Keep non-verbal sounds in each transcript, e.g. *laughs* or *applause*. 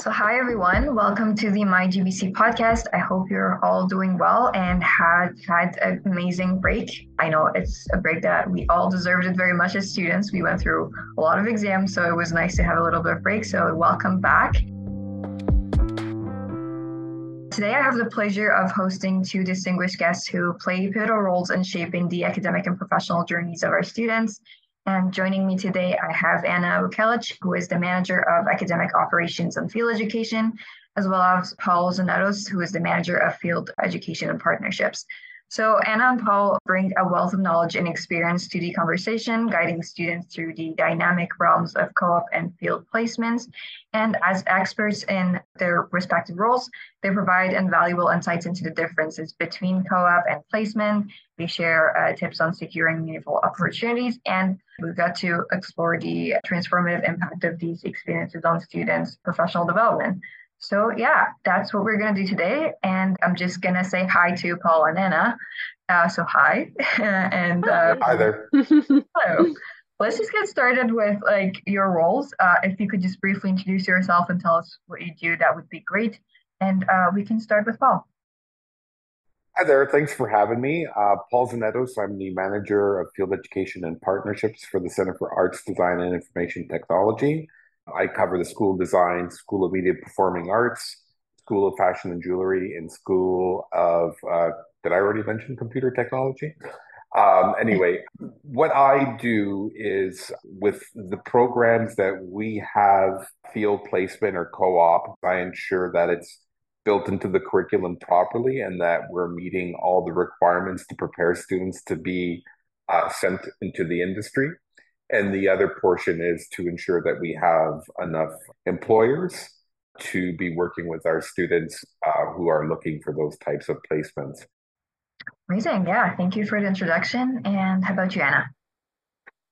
So, hi everyone, welcome to the My GBC podcast. I hope you're all doing well and had had an amazing break. I know it's a break that we all deserved it very much as students. We went through a lot of exams, so it was nice to have a little bit of break. So, welcome back. Today, I have the pleasure of hosting two distinguished guests who play pivotal roles in shaping the academic and professional journeys of our students and joining me today, I have Anna Vukelic, who is the Manager of Academic Operations and Field Education, as well as Paul Zanetos, who is the Manager of Field Education and Partnerships. So Anna and Paul bring a wealth of knowledge and experience to the conversation, guiding students through the dynamic realms of co-op and field placements. And as experts in their respective roles, they provide invaluable insights into the differences between co-op and placement. They share uh, tips on securing meaningful opportunities, and we've got to explore the transformative impact of these experiences on students' professional development. So yeah, that's what we're gonna do today. And I'm just gonna say hi to Paul and Anna. Uh, so hi, *laughs* and uh, hi there. *laughs* hello. *laughs* Let's just get started with like your roles. Uh, if you could just briefly introduce yourself and tell us what you do, that would be great. And uh, we can start with Paul. Hi there. Thanks for having me. Uh, Paul Zanetos. I'm the manager of field education and partnerships for the Center for Arts, Design, and Information Technology. I cover the School of Design, School of Media Performing Arts, School of Fashion and Jewelry, and School of, uh, did I already mention computer technology? Um, anyway, what I do is with the programs that we have field placement or co op, I ensure that it's built into the curriculum properly and that we're meeting all the requirements to prepare students to be uh, sent into the industry. And the other portion is to ensure that we have enough employers to be working with our students uh, who are looking for those types of placements. Amazing. Yeah. Thank you for the introduction. And how about you, Anna?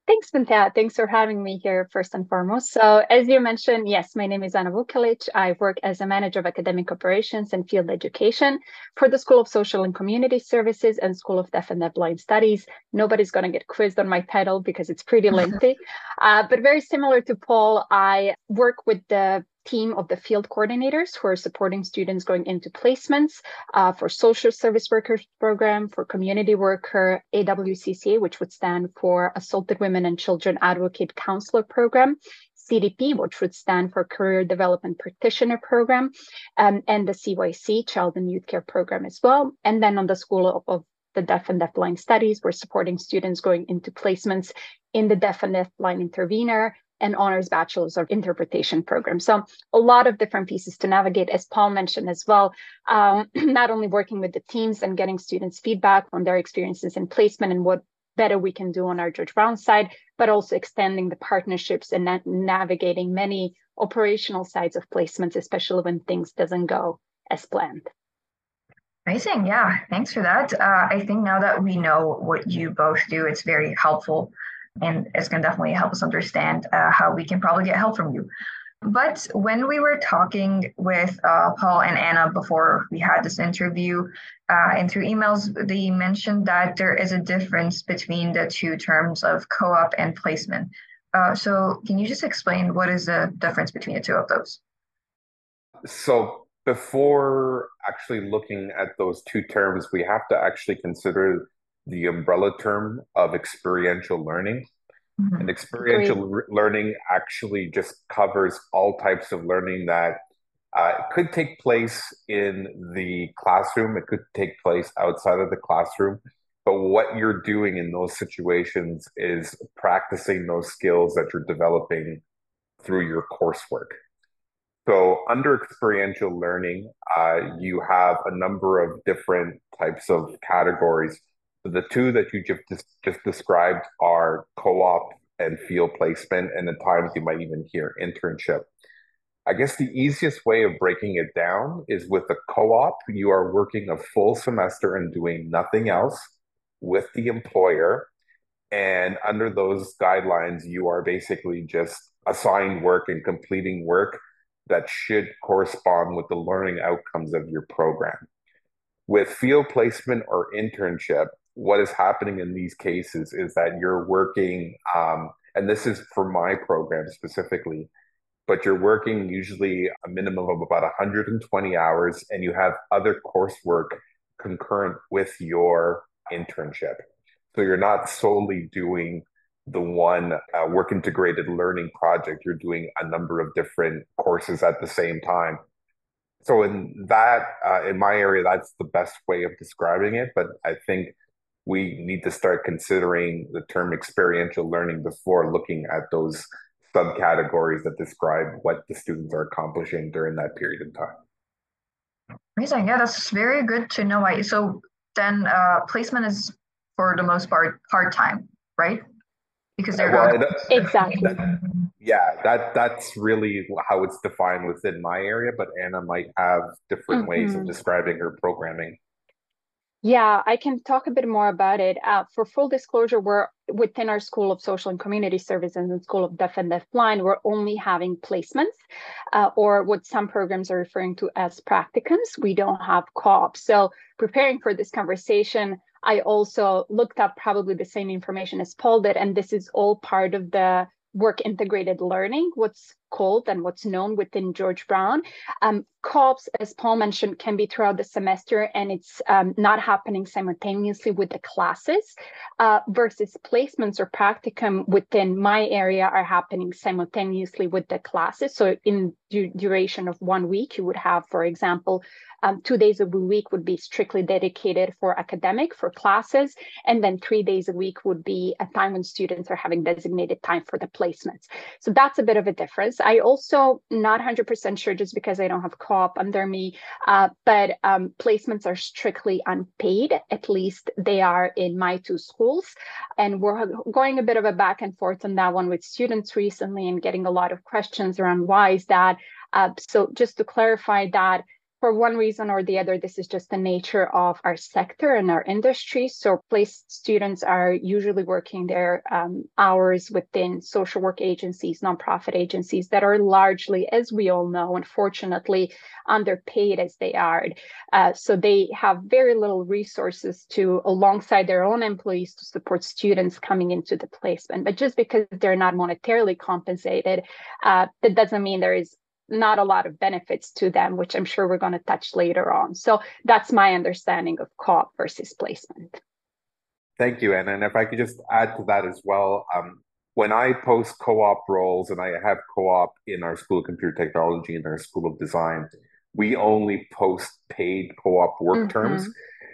Thanks, Binthat. Thanks for having me here, first and foremost. So, as you mentioned, yes, my name is Anna Vukelic. I work as a manager of academic operations and field education for the School of Social and Community Services and School of Deaf and Deafblind Studies. Nobody's going to get quizzed on my title because it's pretty *laughs* lengthy. uh, but very similar to Paul, I work with the team of the field coordinators who are supporting students going into placements uh, for social service workers program, for community worker, AWCCA, which would stand for Assaulted Women and Children Advocate Counselor Program, CDP, which would stand for Career Development Practitioner Program, um, and the CYC, Child and Youth Care Program as well. And then on the School of, of the Deaf and Deafblind Studies, we're supporting students going into placements in the Deaf and Deafblind Intervener, and honors bachelor's of interpretation program. So a lot of different pieces to navigate, as Paul mentioned as well. Um, *clears throat* not only working with the teams and getting students feedback from their experiences in placement and what better we can do on our George Brown side, but also extending the partnerships and na- navigating many operational sides of placements, especially when things doesn't go as planned. Amazing. Yeah. Thanks for that. Uh, I think now that we know what you both do, it's very helpful and it's going to definitely help us understand uh, how we can probably get help from you. But when we were talking with uh, Paul and Anna before we had this interview, uh, and through emails, they mentioned that there is a difference between the two terms of co op and placement. Uh, so, can you just explain what is the difference between the two of those? So, before actually looking at those two terms, we have to actually consider the umbrella term of experiential learning. Mm-hmm. And experiential learning actually just covers all types of learning that uh, could take place in the classroom, it could take place outside of the classroom. But what you're doing in those situations is practicing those skills that you're developing through your coursework. So, under experiential learning, uh, you have a number of different types of categories the two that you just just described are co-op and field placement, and at times you might even hear internship. I guess the easiest way of breaking it down is with a co-op, you are working a full semester and doing nothing else with the employer. And under those guidelines, you are basically just assigned work and completing work that should correspond with the learning outcomes of your program. With field placement or internship, what is happening in these cases is that you're working um, and this is for my program specifically, but you're working usually a minimum of about 120 hours and you have other coursework concurrent with your internship. So you're not solely doing the one uh, work integrated learning project, you're doing a number of different courses at the same time. So in that, uh, in my area, that's the best way of describing it. But I think we need to start considering the term experiential learning before looking at those subcategories that describe what the students are accomplishing during that period of time. Amazing. Yeah, that's very good to know. Why. So then uh, placement is for the most part part time, right? Because they're well, exactly. That, yeah, that that's really how it's defined within my area. But Anna might have different mm-hmm. ways of describing her programming. Yeah, I can talk a bit more about it. Uh, for full disclosure, we're within our School of Social and Community Services and School of Deaf and Deafblind, we're only having placements uh, or what some programs are referring to as practicums. We don't have co-ops. So preparing for this conversation, I also looked up probably the same information as Paul did, and this is all part of the work integrated learning, what's called and what's known within George Brown. Um, as Paul mentioned, can be throughout the semester and it's um, not happening simultaneously with the classes uh, versus placements or practicum within my area are happening simultaneously with the classes. So in du- duration of one week, you would have, for example, um, two days a week would be strictly dedicated for academic, for classes, and then three days a week would be a time when students are having designated time for the placements. So that's a bit of a difference. I also not 100% sure just because I don't have co-op under me, uh, but um, placements are strictly unpaid. At least they are in my two schools, and we're going a bit of a back and forth on that one with students recently and getting a lot of questions around why is that. Uh, so just to clarify that for one reason or the other, this is just the nature of our sector and our industry. So, placed students are usually working their um, hours within social work agencies, nonprofit agencies that are largely, as we all know, unfortunately, underpaid as they are. Uh, so, they have very little resources to, alongside their own employees, to support students coming into the placement. But just because they're not monetarily compensated, uh, that doesn't mean there is not a lot of benefits to them, which I'm sure we're going to touch later on. So that's my understanding of co-op versus placement. Thank you, Anna. And if I could just add to that as well, um, when I post co-op roles, and I have co-op in our School of Computer Technology and our School of Design, we only post paid co-op work mm-hmm. terms,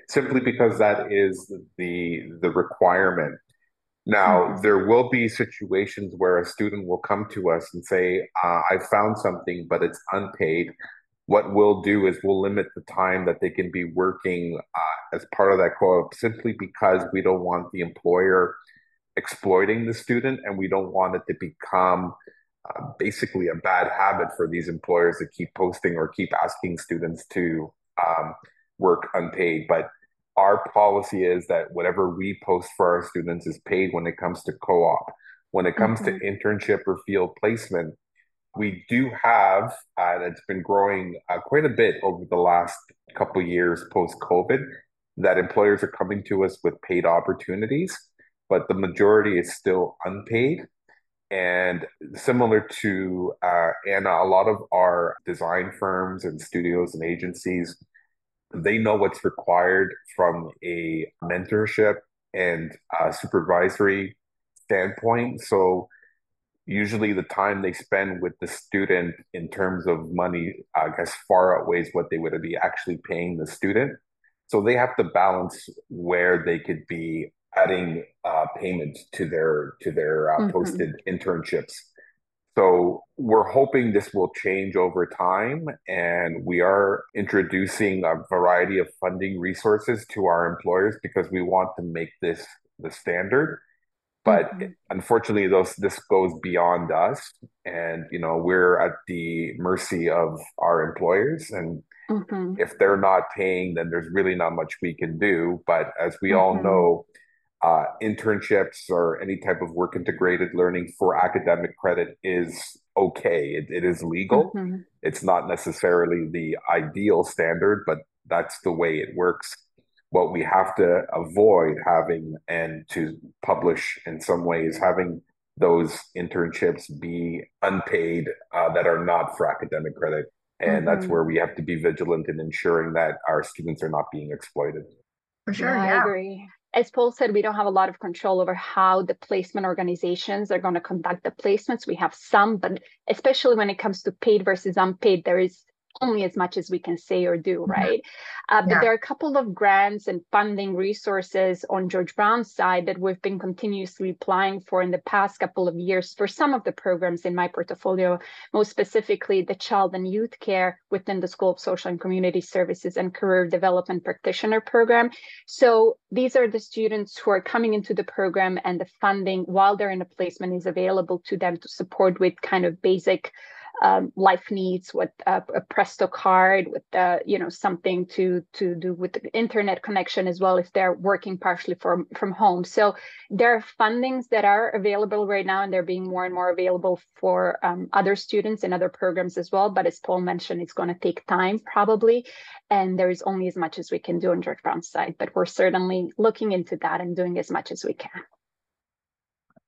simply because that is the the requirement now, mm-hmm. there will be situations where a student will come to us and say, uh, I found something, but it's unpaid. What we'll do is we'll limit the time that they can be working uh, as part of that co-op simply because we don't want the employer exploiting the student and we don't want it to become uh, basically a bad habit for these employers to keep posting or keep asking students to um, work unpaid. But our policy is that whatever we post for our students is paid when it comes to co-op. When it comes mm-hmm. to internship or field placement, we do have, uh, and it's been growing uh, quite a bit over the last couple years post COVID, that employers are coming to us with paid opportunities, but the majority is still unpaid. And similar to uh, Anna, a lot of our design firms and studios and agencies they know what's required from a mentorship and uh, supervisory standpoint. So usually the time they spend with the student in terms of money, I guess, far outweighs what they would be actually paying the student. So they have to balance where they could be adding uh, payment to their to their uh, mm-hmm. posted internships so we're hoping this will change over time, and we are introducing a variety of funding resources to our employers because we want to make this the standard. But mm-hmm. unfortunately, those this goes beyond us, and you know we're at the mercy of our employers, and mm-hmm. if they're not paying, then there's really not much we can do. But as we mm-hmm. all know uh, internships or any type of work integrated learning for academic credit is okay. It, it is legal. Mm-hmm. It's not necessarily the ideal standard, but that's the way it works. What we have to avoid having and to publish in some ways having those internships be unpaid uh, that are not for academic credit. And mm-hmm. that's where we have to be vigilant in ensuring that our students are not being exploited. For sure. Yeah, yeah. I agree. As Paul said, we don't have a lot of control over how the placement organizations are going to conduct the placements. We have some, but especially when it comes to paid versus unpaid, there is only as much as we can say or do, mm-hmm. right? Uh, but yeah. there are a couple of grants and funding resources on George Brown's side that we've been continuously applying for in the past couple of years for some of the programs in my portfolio, most specifically the child and youth care within the School of Social and Community Services and Career Development Practitioner Program. So these are the students who are coming into the program and the funding while they're in a placement is available to them to support with kind of basic um, life needs with a, a, Presto card, with uh, you know something to to do with the internet connection as well if they're working partially from from home. So there are fundings that are available right now, and they're being more and more available for um, other students and other programs as well. But as Paul mentioned, it's going to take time probably, and there is only as much as we can do on George Brown's side. But we're certainly looking into that and doing as much as we can.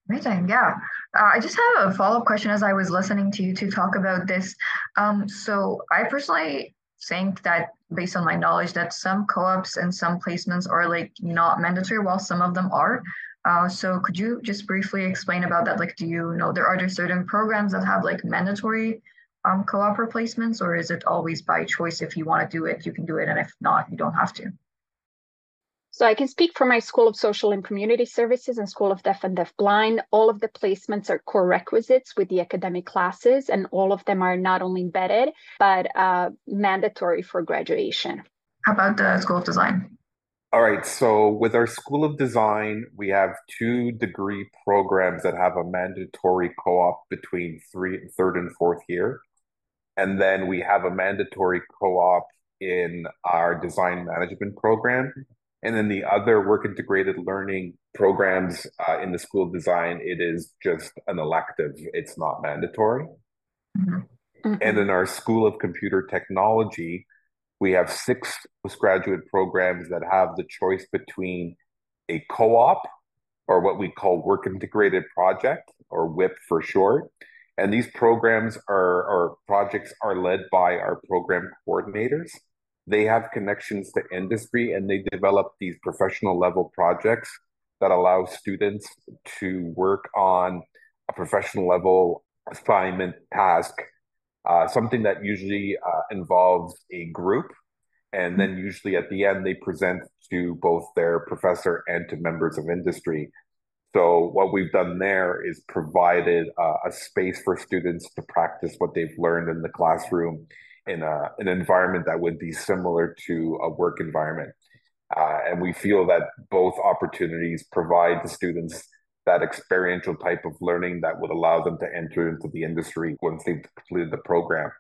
Amazing. Yeah. Uh, I just have a follow up question as I was listening to you to talk about this. Um, so, I personally think that based on my knowledge that some co-ops and some placements are like not mandatory while some of them are uh, so could you just briefly explain about that like do you know there are there certain programs that have like mandatory um, co-op replacements or is it always by choice if you want to do it you can do it and if not you don't have to so I can speak for my School of Social and Community Services and School of Deaf and Deaf Blind. All of the placements are core requisites with the academic classes, and all of them are not only embedded, but uh, mandatory for graduation. How about the School of Design? All right. So with our School of Design, we have two degree programs that have a mandatory co-op between three, third and fourth year. And then we have a mandatory co-op in our design management program and then the other work integrated learning programs uh, in the School of Design, it is just an elective, it's not mandatory. Mm-hmm. Mm-hmm. And in our School of Computer Technology, we have six postgraduate programs that have the choice between a co op or what we call work integrated project or WIP for short. And these programs are, or projects are led by our program coordinators they have connections to industry and they develop these professional level projects that allow students to work on a professional level assignment task, uh, something that usually uh, involves a group. And then usually at the end, they present to both their professor and to members of industry. So what we've done there is provided uh, a space for students to practice what they've learned in the classroom in a, an environment that would be similar to a work environment. Uh, and we feel that both opportunities provide the students that experiential type of learning that would allow them to enter into the industry once they've completed the program.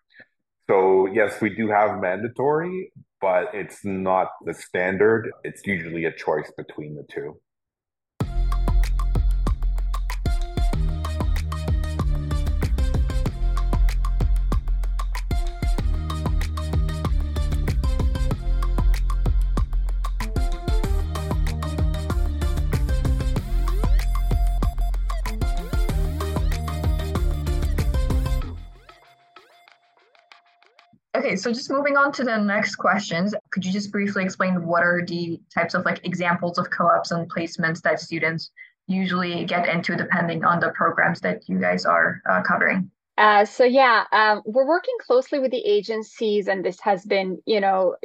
So, yes, we do have mandatory, but it's not the standard. It's usually a choice between the two. Okay, so just moving on to the next questions, could you just briefly explain what are the types of like examples of co-ops and placements that students usually get into depending on the programs that you guys are uh, covering? Uh, so yeah, um, we're working closely with the agencies, and this has been, you know,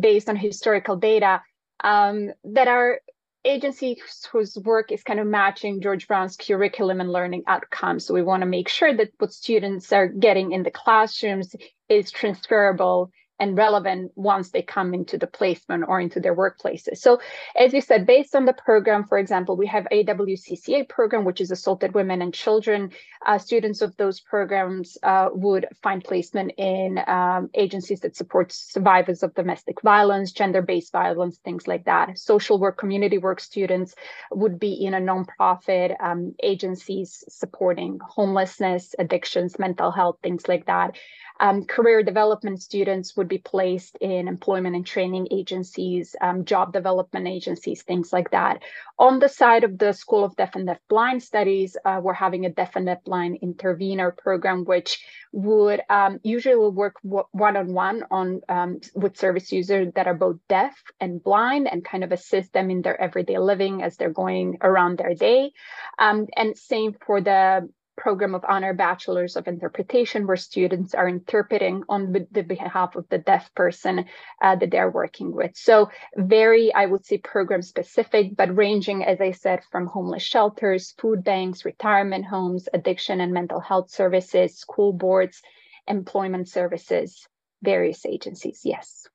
based on historical data um, that are agencies whose work is kind of matching George Brown's curriculum and learning outcomes. So we want to make sure that what students are getting in the classrooms is transferable and relevant once they come into the placement or into their workplaces. So as you said, based on the program, for example, we have AWCCA program, which is assaulted women and children. Uh, students of those programs uh, would find placement in um, agencies that support survivors of domestic violence, gender-based violence, things like that. Social work, community work students would be in a nonprofit um, agencies supporting homelessness, addictions, mental health, things like that. Um, career development students would be placed in employment and training agencies, um, job development agencies, things like that. On the side of the School of Deaf and Deaf Blind Studies, uh, we're having a Deaf and Deaf Blind intervener program, which would um, usually work one on one on um, with service users that are both deaf and blind, and kind of assist them in their everyday living as they're going around their day. Um, and same for the program of honor bachelors of interpretation where students are interpreting on the behalf of the deaf person uh, that they're working with so very i would say program specific but ranging as i said from homeless shelters food banks retirement homes addiction and mental health services school boards employment services various agencies yes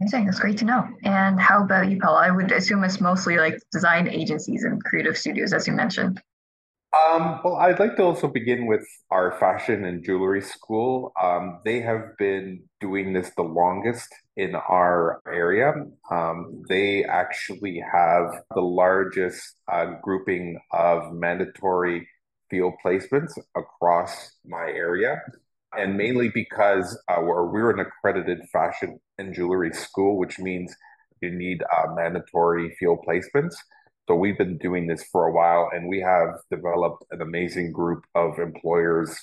Amazing. That's great to know. And how about you, Paula? I would assume it's mostly like design agencies and creative studios, as you mentioned. Um, well, I'd like to also begin with our fashion and jewelry school. Um, they have been doing this the longest in our area. Um, they actually have the largest uh, grouping of mandatory field placements across my area. And mainly because uh, we're, we're an accredited fashion and jewelry school, which means you need uh, mandatory field placements. So we've been doing this for a while and we have developed an amazing group of employers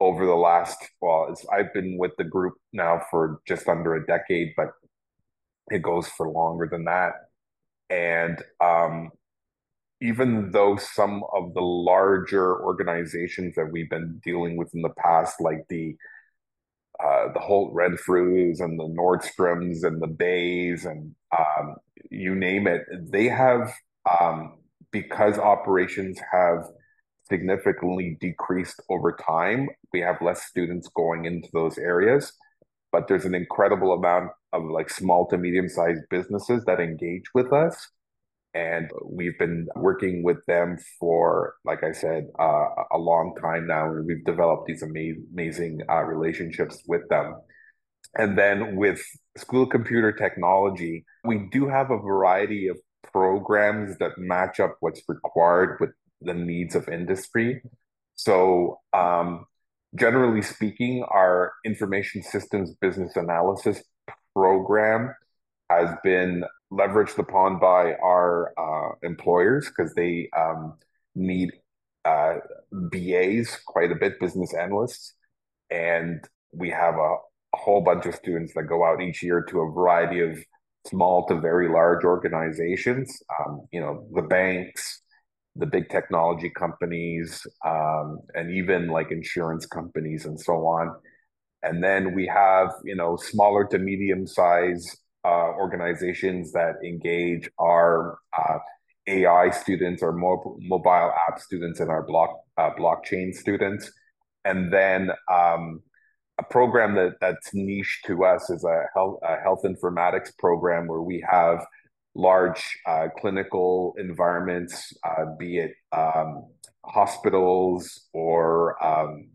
over the last, well, I've been with the group now for just under a decade, but it goes for longer than that. And um, even though some of the larger organizations that we've been dealing with in the past, like the uh, the Holt Renfrews and the Nordstroms and the Bays and um, you name it, they have um, because operations have significantly decreased over time, we have less students going into those areas. But there's an incredible amount of like small to medium sized businesses that engage with us. And we've been working with them for, like I said, uh, a long time now. And we've developed these amazing, amazing uh, relationships with them. And then with School Computer Technology, we do have a variety of programs that match up what's required with the needs of industry. So, um, generally speaking, our information systems business analysis program has been leveraged upon by our uh, employers because they um, need uh, BAs quite a bit, business analysts. And we have a, a whole bunch of students that go out each year to a variety of small to very large organizations, um, you know, the banks, the big technology companies, um, and even like insurance companies and so on. And then we have, you know, smaller to medium size uh, organizations that engage our uh, AI students or mo- mobile app students and our block uh, blockchain students. And then um, a program that that's niche to us is a health, a health informatics program where we have large uh, clinical environments, uh, be it um, hospitals or um,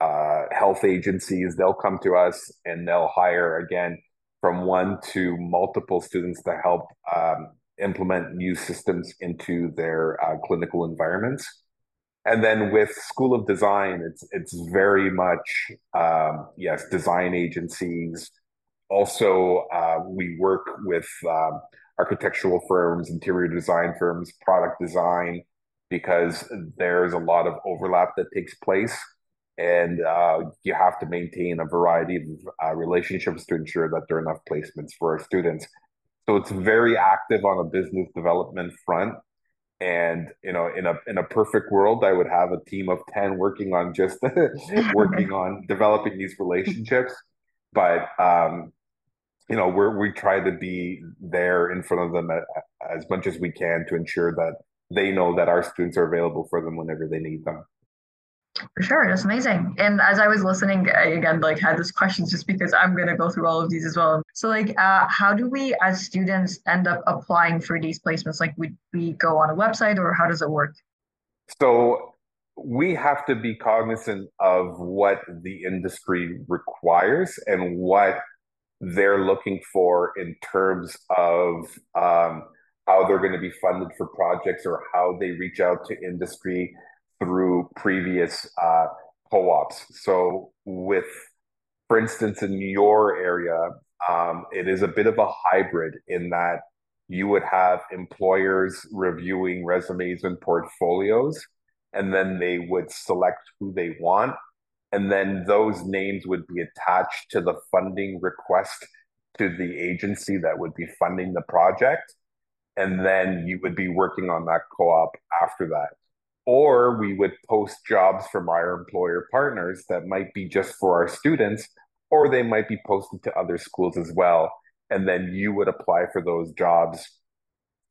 uh, health agencies. They'll come to us and they'll hire again from one to multiple students to help um, implement new systems into their uh, clinical environments. And then with School of Design, it's it's very much um, yes, design agencies. Also, uh, we work with um, architectural firms, interior design firms, product design, because there's a lot of overlap that takes place, and uh, you have to maintain a variety of uh, relationships to ensure that there are enough placements for our students. So it's very active on a business development front and you know in a in a perfect world i would have a team of 10 working on just *laughs* working on developing these relationships. But um you know we're we try to be there in front of them as much as we can to ensure that they know that our students are available for them whenever they need them for sure, that's amazing. And as I was listening, I again like had this questions just because I'm gonna go through all of these as well. So like, uh, how do we as students end up applying for these placements? Like, would we go on a website or how does it work? So we have to be cognizant of what the industry requires and what they're looking for in terms of um, how they're going to be funded for projects or how they reach out to industry through previous uh, co-ops. So with for instance, in your area, um, it is a bit of a hybrid in that you would have employers reviewing resumes and portfolios, and then they would select who they want. And then those names would be attached to the funding request to the agency that would be funding the project. And then you would be working on that co op after that. Or we would post jobs from our employer partners that might be just for our students, or they might be posted to other schools as well and then you would apply for those jobs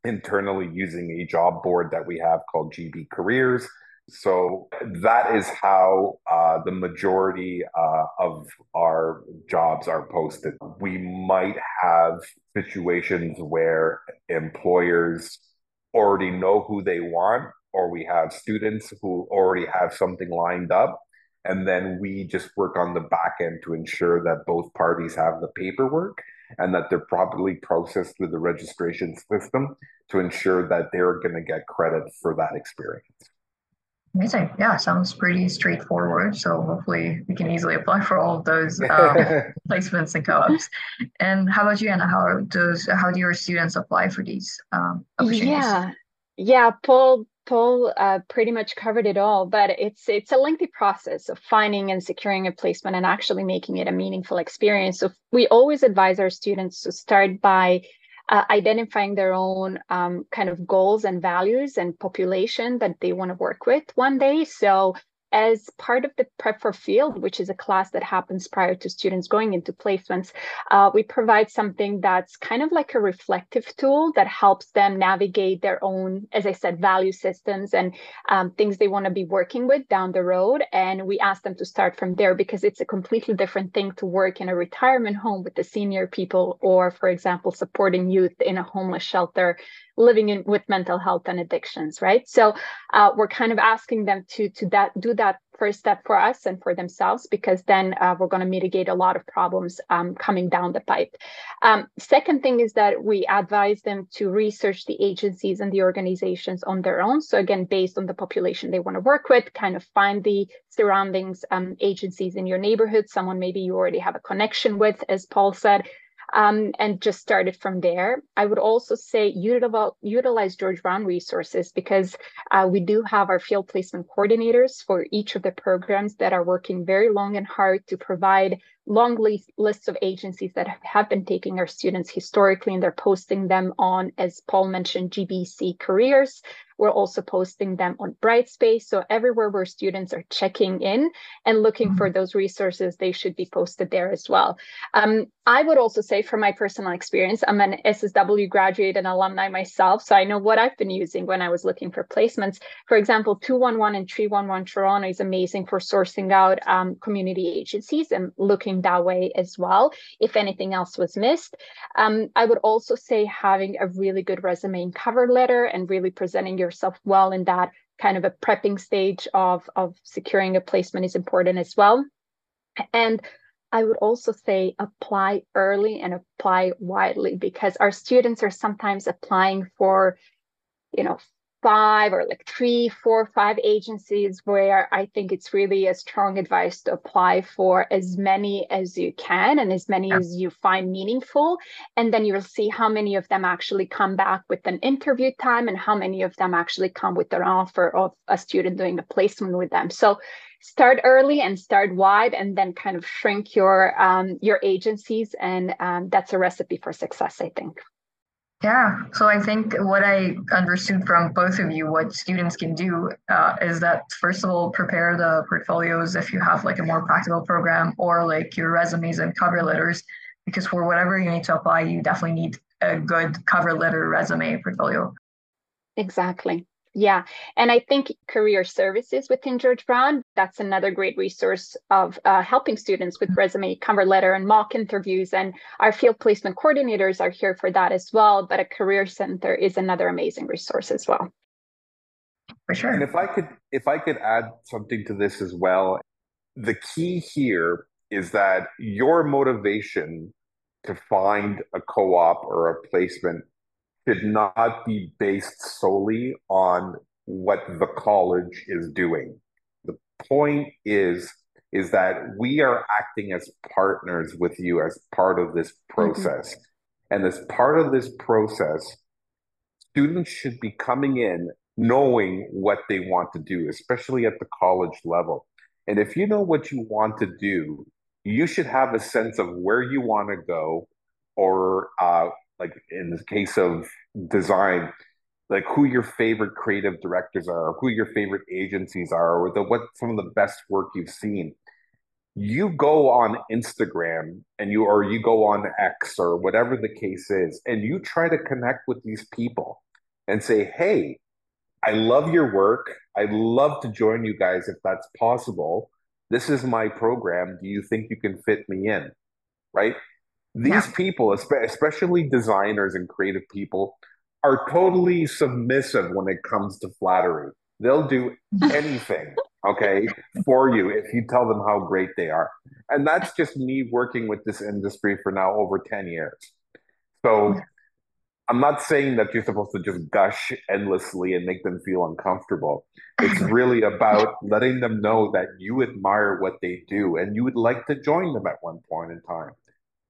internally using a job board that we have called GB Careers. So that is how uh, the majority uh, of our jobs are posted. We might have situations where employers already know who they want, or we have students who already have something lined up. And then we just work on the back end to ensure that both parties have the paperwork and that they're properly processed through the registration system to ensure that they're going to get credit for that experience. Amazing. Yeah, sounds pretty straightforward. So hopefully we can easily apply for all of those um, *laughs* placements and co-ops. And how about you, Anna? How does how do your students apply for these um, opportunities? Yeah, yeah. Paul Paul uh, pretty much covered it all, but it's it's a lengthy process of finding and securing a placement and actually making it a meaningful experience. So we always advise our students to start by uh, identifying their own um, kind of goals and values and population that they want to work with one day. So as part of the prep for field which is a class that happens prior to students going into placements uh, we provide something that's kind of like a reflective tool that helps them navigate their own as i said value systems and um, things they want to be working with down the road. And we ask them to start from there because it's a completely different thing to work in a retirement home with the senior people or for example supporting youth in a homeless shelter living in with mental health and addictions right? So uh, we're kind of asking them to to that do that first step for us and for themselves because then uh, we're going to mitigate a lot of problems um, coming down the pipe. Um, second thing is that we advise them to research the agencies and the organizations on their own. So again based on the population they want to work with kind of find the surroundings um, agencies in your neighborhood someone maybe you already have a connection with as paul said um, and just started from there. I would also say utilize, George Brown resources because uh, we do have our field placement coordinators for each of the programs that are working very long and hard to provide long list, lists of agencies that have been taking our students historically and they're posting them on, as Paul mentioned, GBC careers. We're also posting them on Brightspace. So everywhere where students are checking in and looking mm-hmm. for those resources, they should be posted there as well. Um, I would also say from my personal experience, I'm an SSW graduate and alumni myself. So I know what I've been using when I was looking for placements. For example, 211 and 311 Toronto is amazing for sourcing out um, community agencies and looking that way as well, if anything else was missed. Um, I would also say having a really good resume and cover letter and really presenting yourself well in that kind of a prepping stage of of securing a placement is important as well and I would also say apply early and apply widely because our students are sometimes applying for, you know, five or like three, four, five agencies where I think it's really a strong advice to apply for as many as you can and as many yeah. as you find meaningful. And then you'll see how many of them actually come back with an interview time and how many of them actually come with an offer of a student doing a placement with them. So start early and start wide and then kind of shrink your um, your agencies and um, that's a recipe for success i think yeah, so I think what I understood from both of you, what students can do uh, is that first of all, prepare the portfolios if you have like a more practical program or like your resumes and cover letters, because for whatever you need to apply, you definitely need a good cover letter, resume, portfolio. Exactly. Yeah. And I think career services within George Brown, that's another great resource of uh, helping students with resume, cover letter, and mock interviews. And our field placement coordinators are here for that as well. But a career center is another amazing resource as well. For sure. And if I could if I could add something to this as well, the key here is that your motivation to find a co-op or a placement should not be based solely on what the college is doing. Point is is that we are acting as partners with you as part of this process. Mm-hmm. And as part of this process, students should be coming in knowing what they want to do, especially at the college level. And if you know what you want to do, you should have a sense of where you want to go, or uh, like in the case of design, like who your favorite creative directors are, who your favorite agencies are, or the, what some of the best work you've seen. You go on Instagram and you or you go on X or whatever the case is, and you try to connect with these people and say, "Hey, I love your work. I'd love to join you guys if that's possible. This is my program. Do you think you can fit me in?" Right? These yeah. people, especially designers and creative people, are totally submissive when it comes to flattery. They'll do *laughs* anything, okay, for you if you tell them how great they are. And that's just me working with this industry for now over 10 years. So I'm not saying that you're supposed to just gush endlessly and make them feel uncomfortable. It's *laughs* really about letting them know that you admire what they do and you would like to join them at one point in time.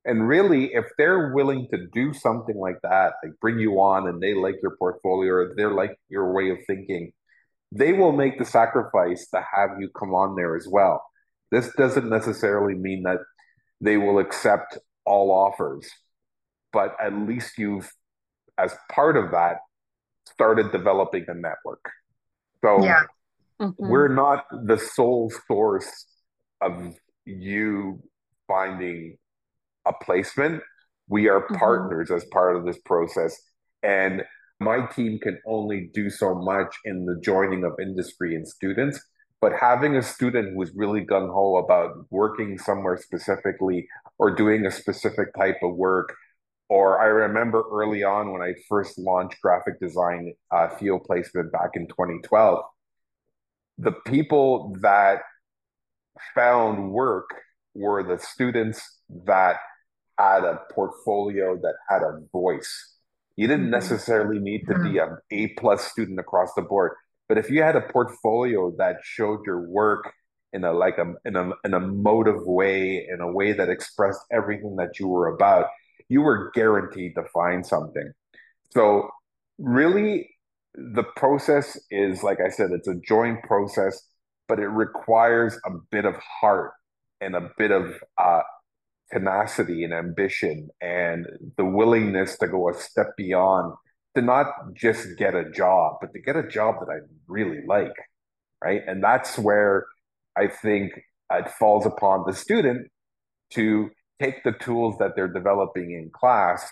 And really, if they're willing to do something like that, like bring you on and they like your portfolio or they're like your way of thinking, they will make the sacrifice to have you come on there as well. This doesn't necessarily mean that they will accept all offers, but at least you've, as part of that, started developing a network. So yeah. mm-hmm. we're not the sole source of you finding a placement. We are mm-hmm. partners as part of this process. And my team can only do so much in the joining of industry and students. But having a student who is really gung ho about working somewhere specifically or doing a specific type of work, or I remember early on when I first launched graphic design uh, field placement back in 2012, the people that found work were the students that had a portfolio that had a voice. You didn't mm-hmm. necessarily need to be mm-hmm. an A plus student across the board, but if you had a portfolio that showed your work in a like a in a in a motive way, in a way that expressed everything that you were about, you were guaranteed to find something. So really the process is like I said, it's a joint process, but it requires a bit of heart and a bit of uh, tenacity and ambition and the willingness to go a step beyond to not just get a job, but to get a job that I really like. Right. And that's where I think it falls upon the student to take the tools that they're developing in class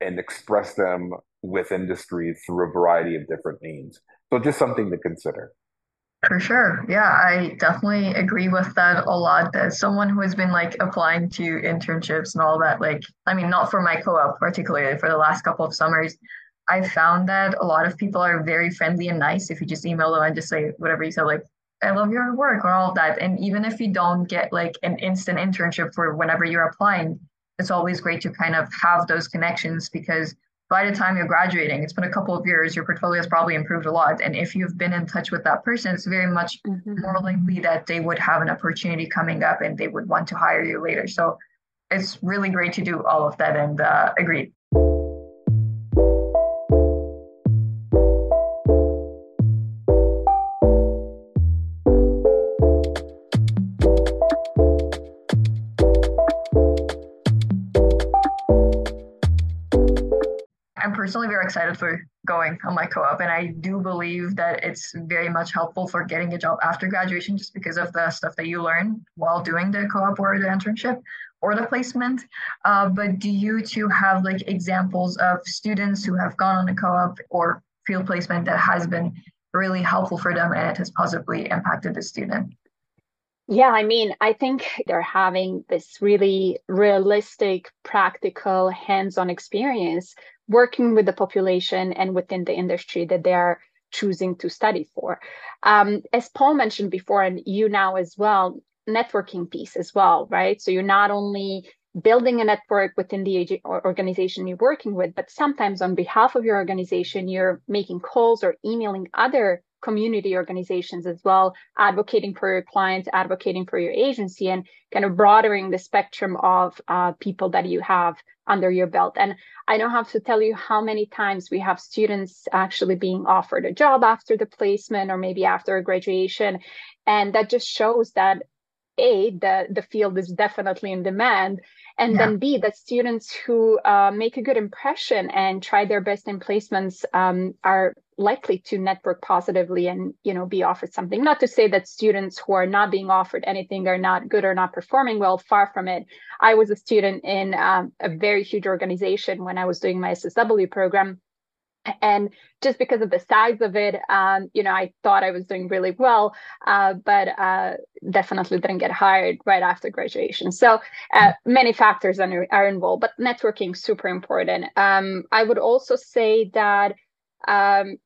and express them with industry through a variety of different means. So just something to consider. For sure. Yeah, I definitely agree with that a lot. As someone who has been like applying to internships and all that, like, I mean, not for my co op particularly, for the last couple of summers, I found that a lot of people are very friendly and nice if you just email them and just say whatever you said, like, I love your work or all of that. And even if you don't get like an instant internship for whenever you're applying, it's always great to kind of have those connections because by the time you're graduating, it's been a couple of years, your portfolio has probably improved a lot. And if you've been in touch with that person, it's very much mm-hmm. more likely that they would have an opportunity coming up and they would want to hire you later. So it's really great to do all of that and uh, agreed. Personally very excited for going on my co-op and i do believe that it's very much helpful for getting a job after graduation just because of the stuff that you learn while doing the co-op or the internship or the placement. Uh, but do you two have like examples of students who have gone on a co-op or field placement that has been really helpful for them and it has positively impacted the student? Yeah, I mean, I think they're having this really realistic, practical, hands on experience working with the population and within the industry that they are choosing to study for. Um, as Paul mentioned before, and you now as well, networking piece as well, right? So you're not only building a network within the organization you're working with, but sometimes on behalf of your organization, you're making calls or emailing other community organizations as well, advocating for your clients, advocating for your agency, and kind of broadening the spectrum of uh, people that you have under your belt. And I don't have to tell you how many times we have students actually being offered a job after the placement or maybe after graduation. And that just shows that a the the field is definitely in demand and yeah. then b that students who uh, make a good impression and try their best in placements um, are likely to network positively and you know be offered something not to say that students who are not being offered anything are not good or not performing well far from it i was a student in um, a very huge organization when i was doing my ssw program and just because of the size of it um, you know i thought i was doing really well uh, but uh, definitely didn't get hired right after graduation. So uh, many factors are, involved but networking super important. Um, i would also say that um,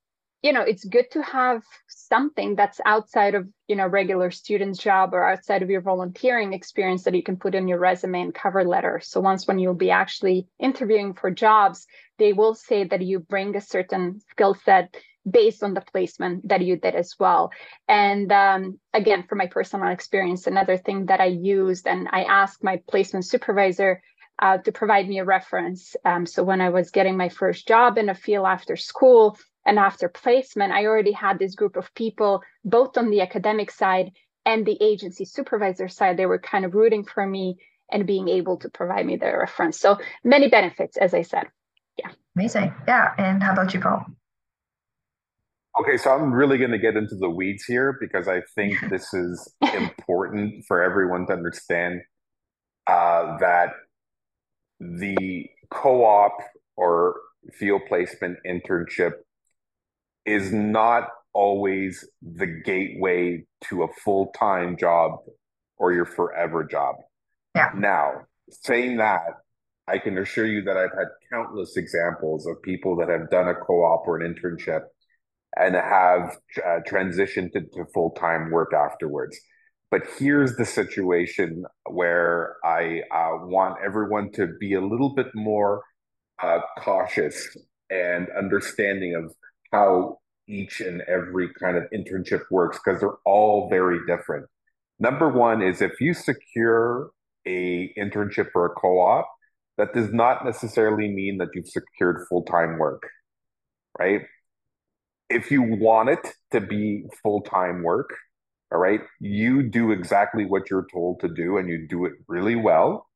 you know it's good to have something that's outside of you know regular student's job or outside of your volunteering experience that you can put in your resume and cover letter so once when you'll be actually interviewing for jobs they will say that you bring a certain skill set based on the placement that you did as well and um, again from my personal experience another thing that i used and i asked my placement supervisor uh, to provide me a reference. Um, so when I was getting my first job in a field after school, and after placement, I already had this group of people, both on the academic side and the agency supervisor side. They were kind of rooting for me and being able to provide me their reference. So many benefits, as I said. Amazing. Yeah. And how about you, Paul? Okay, so I'm really going to get into the weeds here because I think *laughs* this is important for everyone to understand uh, that the co op or field placement internship is not always the gateway to a full time job or your forever job. Yeah. Now, saying that, I can assure you that I've had countless examples of people that have done a co op or an internship and have uh, transitioned to, to full time work afterwards. But here's the situation where I uh, want everyone to be a little bit more uh, cautious and understanding of how each and every kind of internship works because they're all very different. Number one is if you secure a internship or a co-op, that does not necessarily mean that you've secured full-time work, right? If you want it to be full-time work, all right, you do exactly what you're told to do and you do it really well.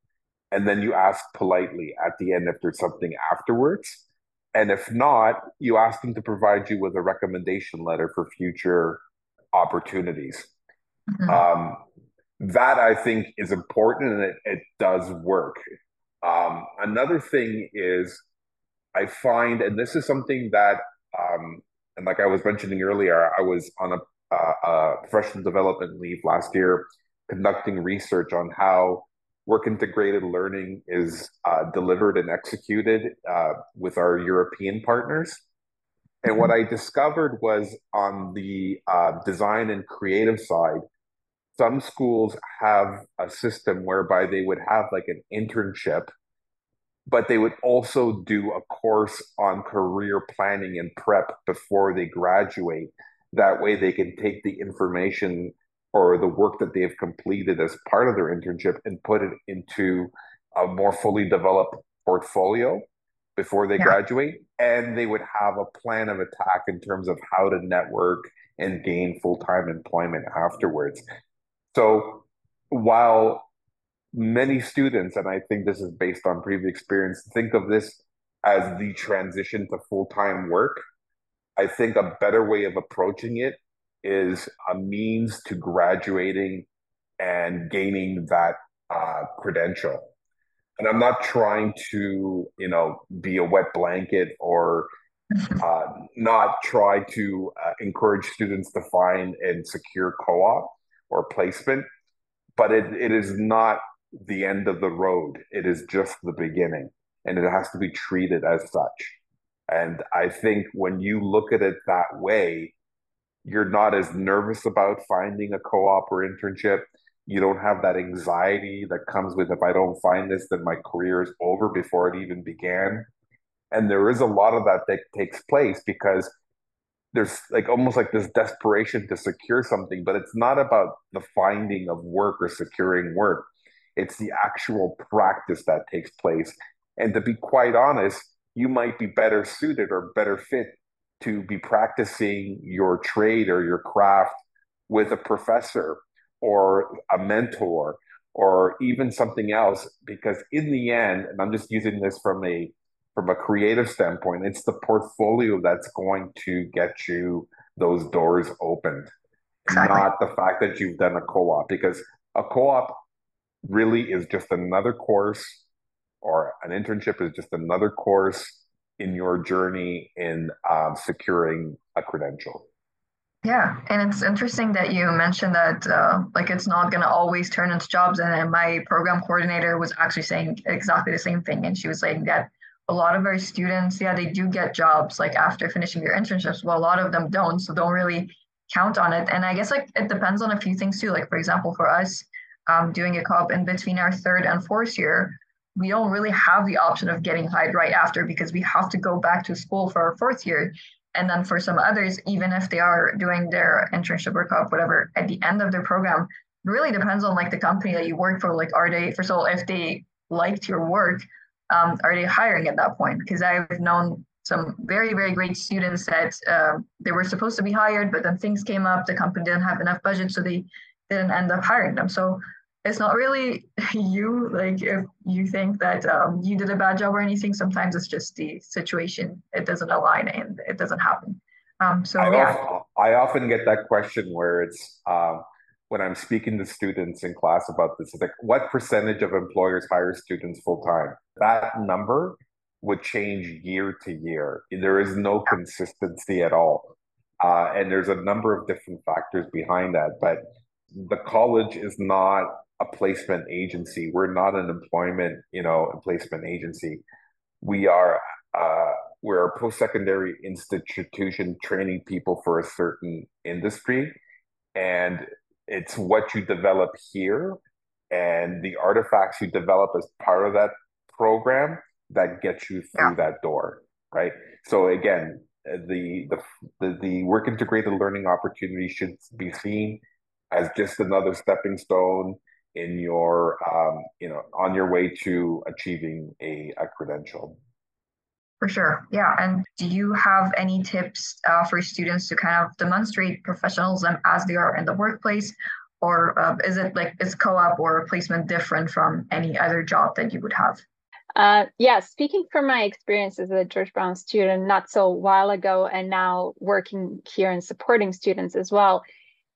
And then you ask politely at the end if there's something afterwards and if not, you ask them to provide you with a recommendation letter for future opportunities. Mm-hmm. Um, that I think is important and it, it does work. Um, another thing is, I find, and this is something that, um, and like I was mentioning earlier, I was on a, a professional development leave last year conducting research on how work integrated learning is uh, delivered and executed uh, with our European partners. And what mm-hmm. I discovered was on the uh, design and creative side, some schools have a system whereby they would have like an internship, but they would also do a course on career planning and prep before they graduate. That way, they can take the information or the work that they have completed as part of their internship and put it into a more fully developed portfolio before they yeah. graduate and they would have a plan of attack in terms of how to network and gain full-time employment afterwards so while many students and i think this is based on previous experience think of this as the transition to full-time work i think a better way of approaching it is a means to graduating and gaining that uh, credential. And I'm not trying to, you know, be a wet blanket or uh, not try to uh, encourage students to find and secure co-op or placement, but it, it is not the end of the road. It is just the beginning, and it has to be treated as such. And I think when you look at it that way, you're not as nervous about finding a co-op or internship you don't have that anxiety that comes with if i don't find this then my career is over before it even began and there is a lot of that that takes place because there's like almost like this desperation to secure something, but it's not about the finding of work or securing work. It's the actual practice that takes place. And to be quite honest, you might be better suited or better fit to be practicing your trade or your craft with a professor or a mentor or even something else because in the end and i'm just using this from a from a creative standpoint it's the portfolio that's going to get you those doors opened exactly. not the fact that you've done a co-op because a co-op really is just another course or an internship is just another course in your journey in um, securing a credential yeah, and it's interesting that you mentioned that uh, like it's not gonna always turn into jobs. And my program coordinator was actually saying exactly the same thing, and she was saying that a lot of our students, yeah, they do get jobs like after finishing their internships. Well, a lot of them don't, so don't really count on it. And I guess like it depends on a few things too. Like for example, for us, um, doing a co-op in between our third and fourth year, we don't really have the option of getting hired right after because we have to go back to school for our fourth year. And then for some others, even if they are doing their internship or co-op, whatever, at the end of their program, really depends on like the company that you work for. Like, are they, first of all, if they liked your work, um, are they hiring at that point? Because I've known some very, very great students that uh, they were supposed to be hired, but then things came up, the company didn't have enough budget, so they didn't end up hiring them. So it's not really *laughs* you like if you think that um, you did a bad job or anything sometimes it's just the situation it doesn't align and it doesn't happen um, so I, yeah. often, I often get that question where it's um, when i'm speaking to students in class about this it's like what percentage of employers hire students full time that number would change year to year there is no consistency at all uh, and there's a number of different factors behind that but the college is not a placement agency. We're not an employment, you know, placement agency. We are uh, we're a post-secondary institution training people for a certain industry, and it's what you develop here and the artifacts you develop as part of that program that gets you through yeah. that door, right? So again, the, the the the work integrated learning opportunity should be seen as just another stepping stone in your um, you know on your way to achieving a, a credential for sure. Yeah. And do you have any tips uh, for students to kind of demonstrate professionalism as they are in the workplace? Or uh, is it like is co-op or placement different from any other job that you would have? Uh, yeah, speaking from my experience as a George Brown student not so while ago, and now working here and supporting students as well,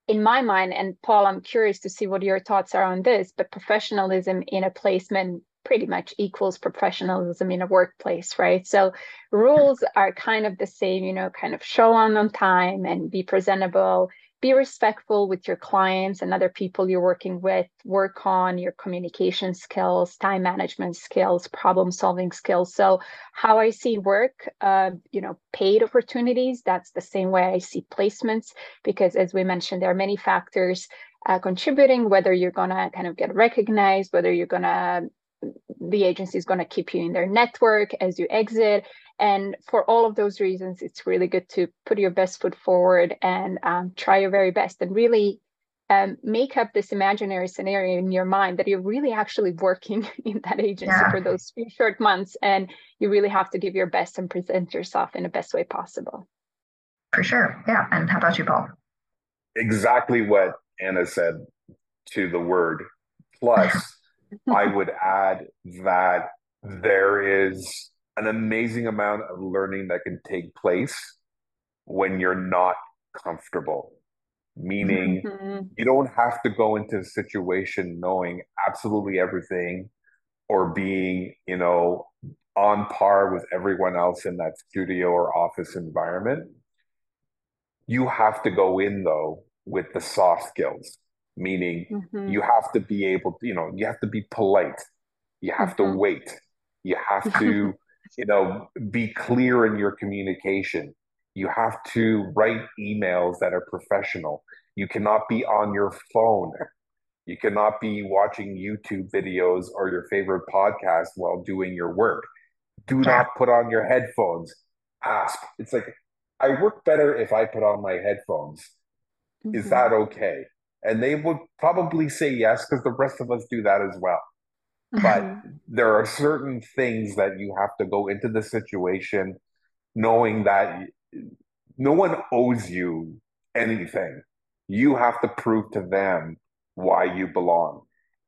in my mind, and Paul, I'm curious to see what your thoughts are on this, but professionalism in a placement pretty much equals professionalism in a workplace, right? So rules are kind of the same, you know, kind of show on on time and be presentable be respectful with your clients and other people you're working with work on your communication skills time management skills problem solving skills so how i see work uh, you know paid opportunities that's the same way i see placements because as we mentioned there are many factors uh, contributing whether you're going to kind of get recognized whether you're going to the agency is going to keep you in their network as you exit and for all of those reasons, it's really good to put your best foot forward and um, try your very best and really um, make up this imaginary scenario in your mind that you're really actually working *laughs* in that agency yeah. for those few short months. And you really have to give your best and present yourself in the best way possible. For sure. Yeah. And how about you, Paul? Exactly what Anna said to the word. Plus, *laughs* I *laughs* would add that there is an amazing amount of learning that can take place when you're not comfortable. Meaning, mm-hmm. you don't have to go into a situation knowing absolutely everything or being, you know, on par with everyone else in that studio or office environment. You have to go in though with the soft skills, meaning mm-hmm. you have to be able to, you know, you have to be polite. You have mm-hmm. to wait. You have to *laughs* you know, be clear in your communication. You have to write emails that are professional. You cannot be on your phone. You cannot be watching YouTube videos or your favorite podcast while doing your work. Do not put on your headphones. Ask. It's like I work better if I put on my headphones. Mm-hmm. Is that okay? And they would probably say yes because the rest of us do that as well. But there are certain things that you have to go into the situation knowing that no one owes you anything. You have to prove to them why you belong.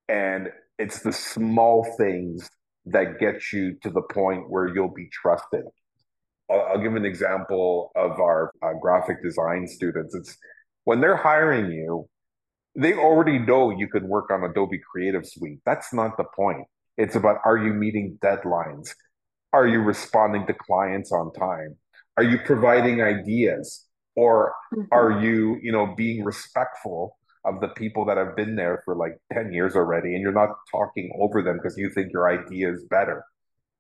And it's the small things that get you to the point where you'll be trusted. I'll, I'll give an example of our uh, graphic design students. It's when they're hiring you, they already know you can work on Adobe Creative Suite. That's not the point. It's about are you meeting deadlines? Are you responding to clients on time? Are you providing ideas? Or mm-hmm. are you, you know, being respectful of the people that have been there for like 10 years already and you're not talking over them because you think your idea is better?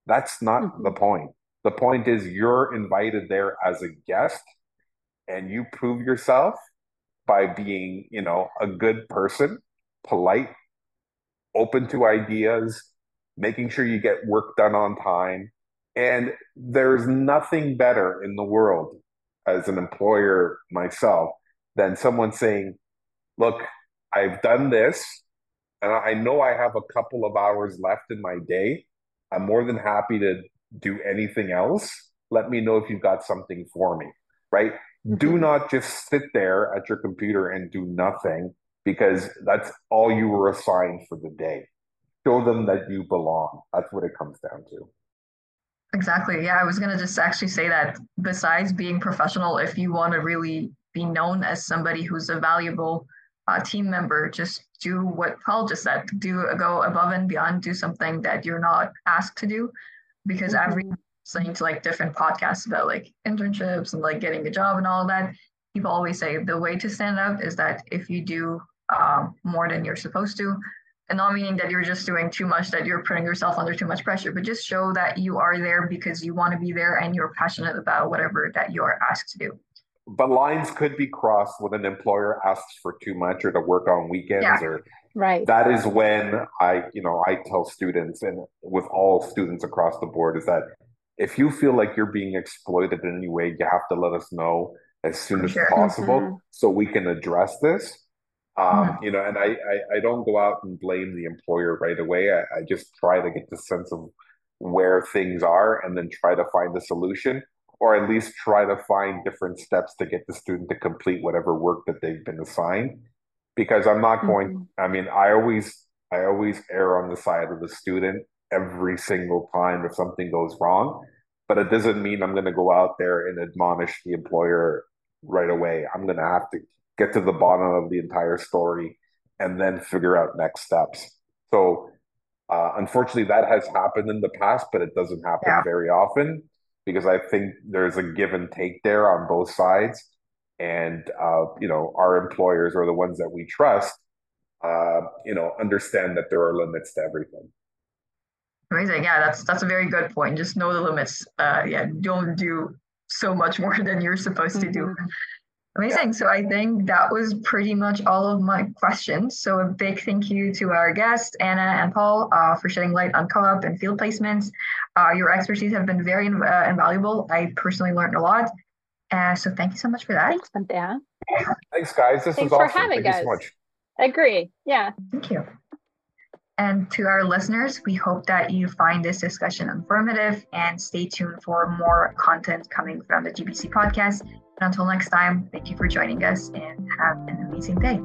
That's not mm-hmm. the point. The point is you're invited there as a guest and you prove yourself by being, you know, a good person, polite, open to ideas, making sure you get work done on time. And there's nothing better in the world as an employer myself than someone saying, Look, I've done this, and I know I have a couple of hours left in my day. I'm more than happy to do anything else. Let me know if you've got something for me, right? Mm-hmm. Do not just sit there at your computer and do nothing because that's all you were assigned for the day show them that you belong. That's what it comes down to. Exactly. Yeah, I was going to just actually say that besides being professional, if you want to really be known as somebody who's a valuable uh, team member, just do what Paul just said. Do go above and beyond. Do something that you're not asked to do, because mm-hmm. every listening to like different podcasts about like internships and like getting a job and all that, people always say the way to stand out is that if you do um, more than you're supposed to, and not meaning that you're just doing too much that you're putting yourself under too much pressure but just show that you are there because you want to be there and you're passionate about whatever that you are asked to do but lines could be crossed when an employer asks for too much or to work on weekends yeah. or right that is when i you know i tell students and with all students across the board is that if you feel like you're being exploited in any way you have to let us know as soon as sure. possible mm-hmm. so we can address this um, you know, and I, I, I don't go out and blame the employer right away. I, I just try to get the sense of where things are and then try to find the solution or at least try to find different steps to get the student to complete whatever work that they've been assigned because i'm not going mm-hmm. i mean i always i always err on the side of the student every single time if something goes wrong but it doesn't mean i'm going to go out there and admonish the employer right away i'm going to have to get to the bottom of the entire story, and then figure out next steps. So, uh, unfortunately, that has happened in the past, but it doesn't happen yeah. very often because I think there's a give and take there on both sides. And, uh, you know, our employers or the ones that we trust, uh, you know, understand that there are limits to everything. Amazing. Yeah, that's that's a very good point. Just know the limits. Uh, yeah, don't do so much more *laughs* than you're supposed to do. Mm-hmm. Amazing. So I think that was pretty much all of my questions. So a big thank you to our guests, Anna and Paul, uh, for shedding light on co-op and field placements. Uh, your expertise have been very uh, invaluable. I personally learned a lot. Uh, so thank you so much for that. Thanks, Cynthia. Thanks, guys. This Thanks was awesome. for having thank us. so much. Agree. Yeah. Thank you. And to our listeners, we hope that you find this discussion informative and stay tuned for more content coming from the GBC podcast. And until next time, thank you for joining us and have an amazing day.